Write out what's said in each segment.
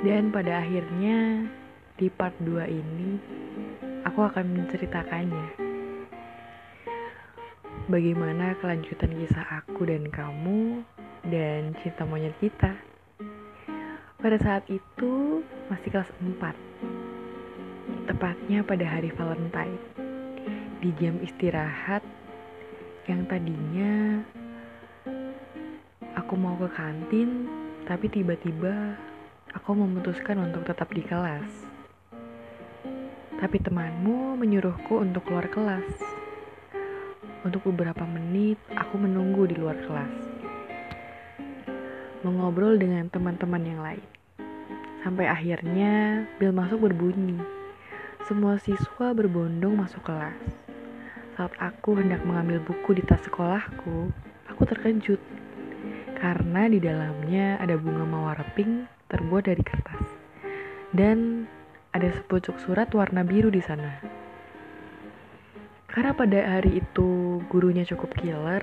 Dan pada akhirnya di part 2 ini aku akan menceritakannya. Bagaimana kelanjutan kisah aku dan kamu dan cinta monyet kita. Pada saat itu masih kelas 4. Tepatnya pada hari Valentine. Di jam istirahat yang tadinya aku mau ke kantin, tapi tiba-tiba aku memutuskan untuk tetap di kelas. Tapi temanmu menyuruhku untuk keluar kelas. Untuk beberapa menit, aku menunggu di luar kelas. Mengobrol dengan teman-teman yang lain. Sampai akhirnya bel masuk berbunyi. Semua siswa berbondong masuk kelas. Saat aku hendak mengambil buku di tas sekolahku, aku terkejut karena di dalamnya ada bunga mawar pink terbuat dari kertas. Dan ada sepucuk surat warna biru di sana. Karena pada hari itu gurunya cukup killer,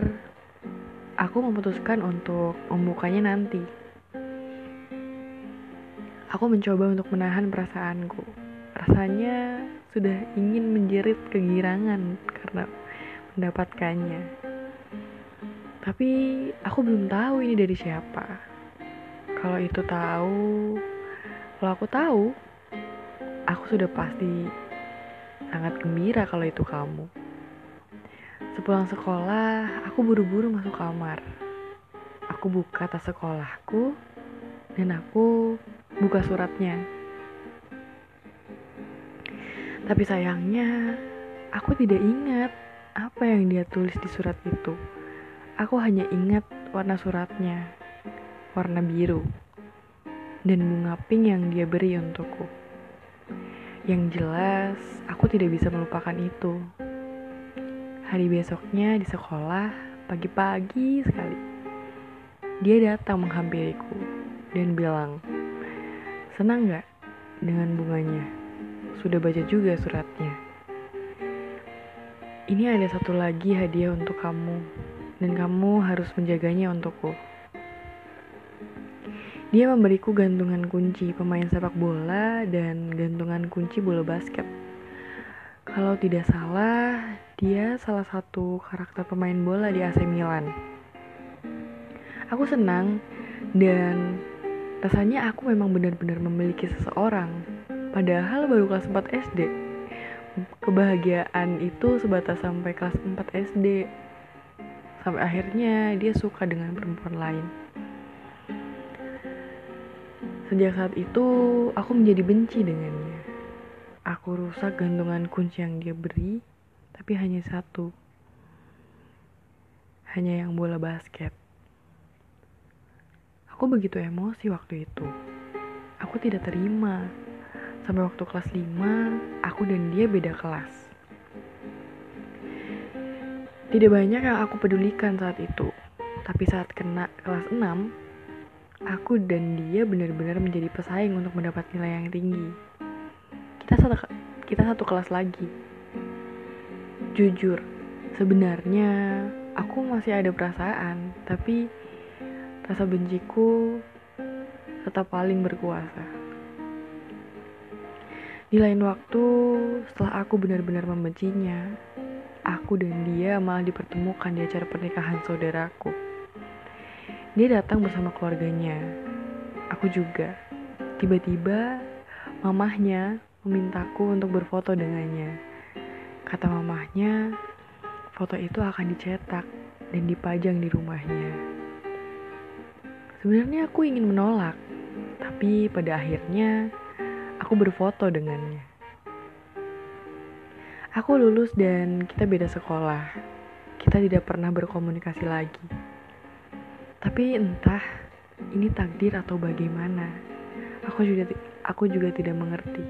aku memutuskan untuk membukanya nanti. Aku mencoba untuk menahan perasaanku. Rasanya sudah ingin menjerit kegirangan karena mendapatkannya. Tapi aku belum tahu ini dari siapa. Kalau itu tahu, kalau aku tahu, aku sudah pasti sangat gembira kalau itu kamu. Sepulang sekolah, aku buru-buru masuk kamar. Aku buka tas sekolahku dan aku buka suratnya. Tapi sayangnya, aku tidak ingat apa yang dia tulis di surat itu. Aku hanya ingat warna suratnya, warna biru, dan bunga pink yang dia beri untukku. Yang jelas, aku tidak bisa melupakan itu. Hari besoknya di sekolah, pagi-pagi sekali, dia datang menghampiriku dan bilang, "Senang gak dengan bunganya?" sudah baca juga suratnya. Ini ada satu lagi hadiah untuk kamu, dan kamu harus menjaganya untukku. Dia memberiku gantungan kunci pemain sepak bola dan gantungan kunci bola basket. Kalau tidak salah, dia salah satu karakter pemain bola di AC Milan. Aku senang dan rasanya aku memang benar-benar memiliki seseorang Padahal baru kelas 4 SD. Kebahagiaan itu sebatas sampai kelas 4 SD. Sampai akhirnya dia suka dengan perempuan lain. Sejak saat itu, aku menjadi benci dengannya. Aku rusak gantungan kunci yang dia beri, tapi hanya satu. Hanya yang bola basket. Aku begitu emosi waktu itu. Aku tidak terima Sampai waktu kelas 5, aku dan dia beda kelas. Tidak banyak yang aku pedulikan saat itu. Tapi saat kena kelas 6, aku dan dia benar-benar menjadi pesaing untuk mendapat nilai yang tinggi. Kita satu, kita satu kelas lagi. Jujur, sebenarnya aku masih ada perasaan, tapi rasa benciku tetap paling berkuasa. Di lain waktu, setelah aku benar-benar membencinya, aku dan dia malah dipertemukan di acara pernikahan saudaraku. Dia datang bersama keluarganya. Aku juga. Tiba-tiba, mamahnya memintaku untuk berfoto dengannya. Kata mamahnya, foto itu akan dicetak dan dipajang di rumahnya. Sebenarnya aku ingin menolak, tapi pada akhirnya aku berfoto dengannya. Aku lulus dan kita beda sekolah. Kita tidak pernah berkomunikasi lagi. Tapi entah ini takdir atau bagaimana. Aku juga aku juga tidak mengerti.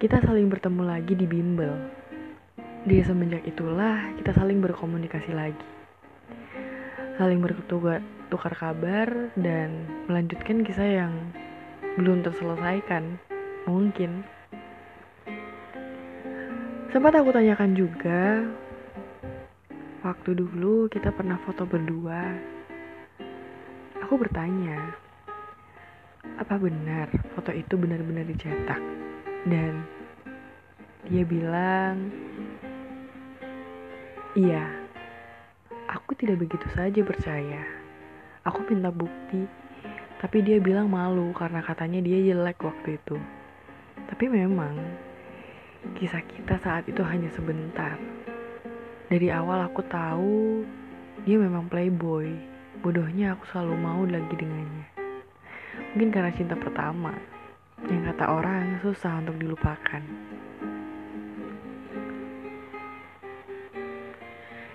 Kita saling bertemu lagi di bimbel. Di semenjak itulah kita saling berkomunikasi lagi. Saling bertukar tukar kabar dan melanjutkan kisah yang belum terselesaikan. Mungkin. Sempat aku tanyakan juga, waktu dulu kita pernah foto berdua. Aku bertanya, apa benar foto itu benar-benar dicetak? Dan dia bilang, iya, aku tidak begitu saja percaya. Aku minta bukti, tapi dia bilang malu karena katanya dia jelek waktu itu. Tapi memang, kisah kita saat itu hanya sebentar. Dari awal aku tahu dia memang playboy. Bodohnya aku selalu mau lagi dengannya. Mungkin karena cinta pertama, yang kata orang susah untuk dilupakan.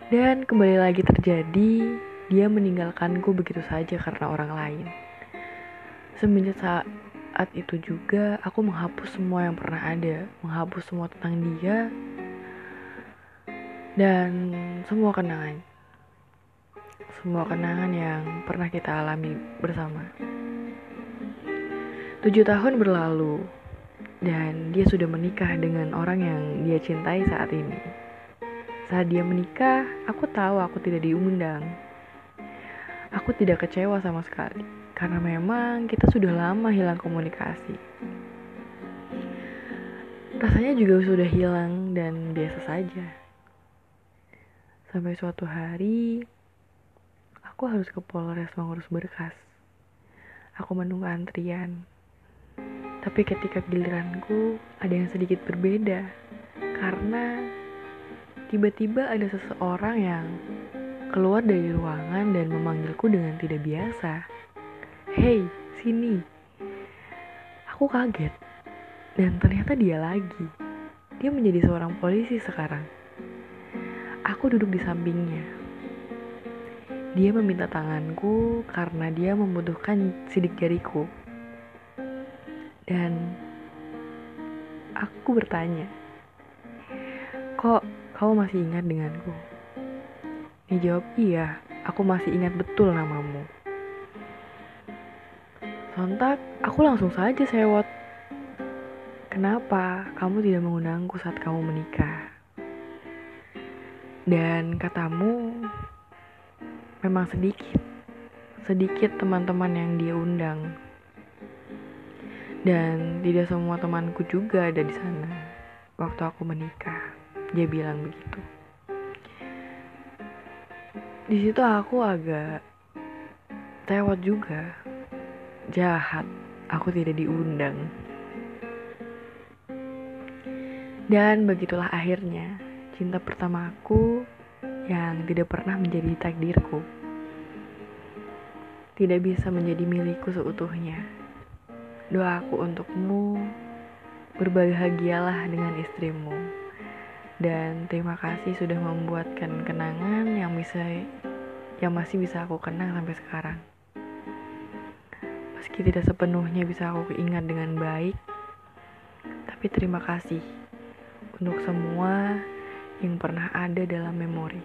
Dan kembali lagi terjadi, dia meninggalkanku begitu saja karena orang lain. Semenjak saat itu juga, aku menghapus semua yang pernah ada, menghapus semua tentang dia, dan semua kenangan. Semua kenangan yang pernah kita alami bersama. Tujuh tahun berlalu, dan dia sudah menikah dengan orang yang dia cintai saat ini. Saat dia menikah, aku tahu aku tidak diundang. Aku tidak kecewa sama sekali, karena memang kita sudah lama hilang komunikasi. Rasanya juga sudah hilang dan biasa saja. Sampai suatu hari, aku harus ke Polres mengurus berkas. Aku menunggu antrian. Tapi ketika giliranku, ada yang sedikit berbeda. Karena Tiba-tiba ada seseorang yang keluar dari ruangan dan memanggilku dengan tidak biasa. Hei, sini. Aku kaget. Dan ternyata dia lagi. Dia menjadi seorang polisi sekarang. Aku duduk di sampingnya. Dia meminta tanganku karena dia membutuhkan sidik jariku. Dan aku bertanya, "Kok kamu masih ingat denganku? Dia jawab, iya, aku masih ingat betul namamu. Sontak, aku langsung saja sewot. Kenapa kamu tidak mengundangku saat kamu menikah? Dan katamu, memang sedikit, sedikit teman-teman yang dia undang. Dan tidak semua temanku juga ada di sana waktu aku menikah. Dia bilang begitu. Di situ aku agak tewat juga. Jahat, aku tidak diundang. Dan begitulah akhirnya cinta pertamaku yang tidak pernah menjadi takdirku. Tidak bisa menjadi milikku seutuhnya. Doaku untukmu, berbahagialah dengan istrimu dan terima kasih sudah membuatkan kenangan yang bisa yang masih bisa aku kenang sampai sekarang. Meski tidak sepenuhnya bisa aku ingat dengan baik, tapi terima kasih untuk semua yang pernah ada dalam memori.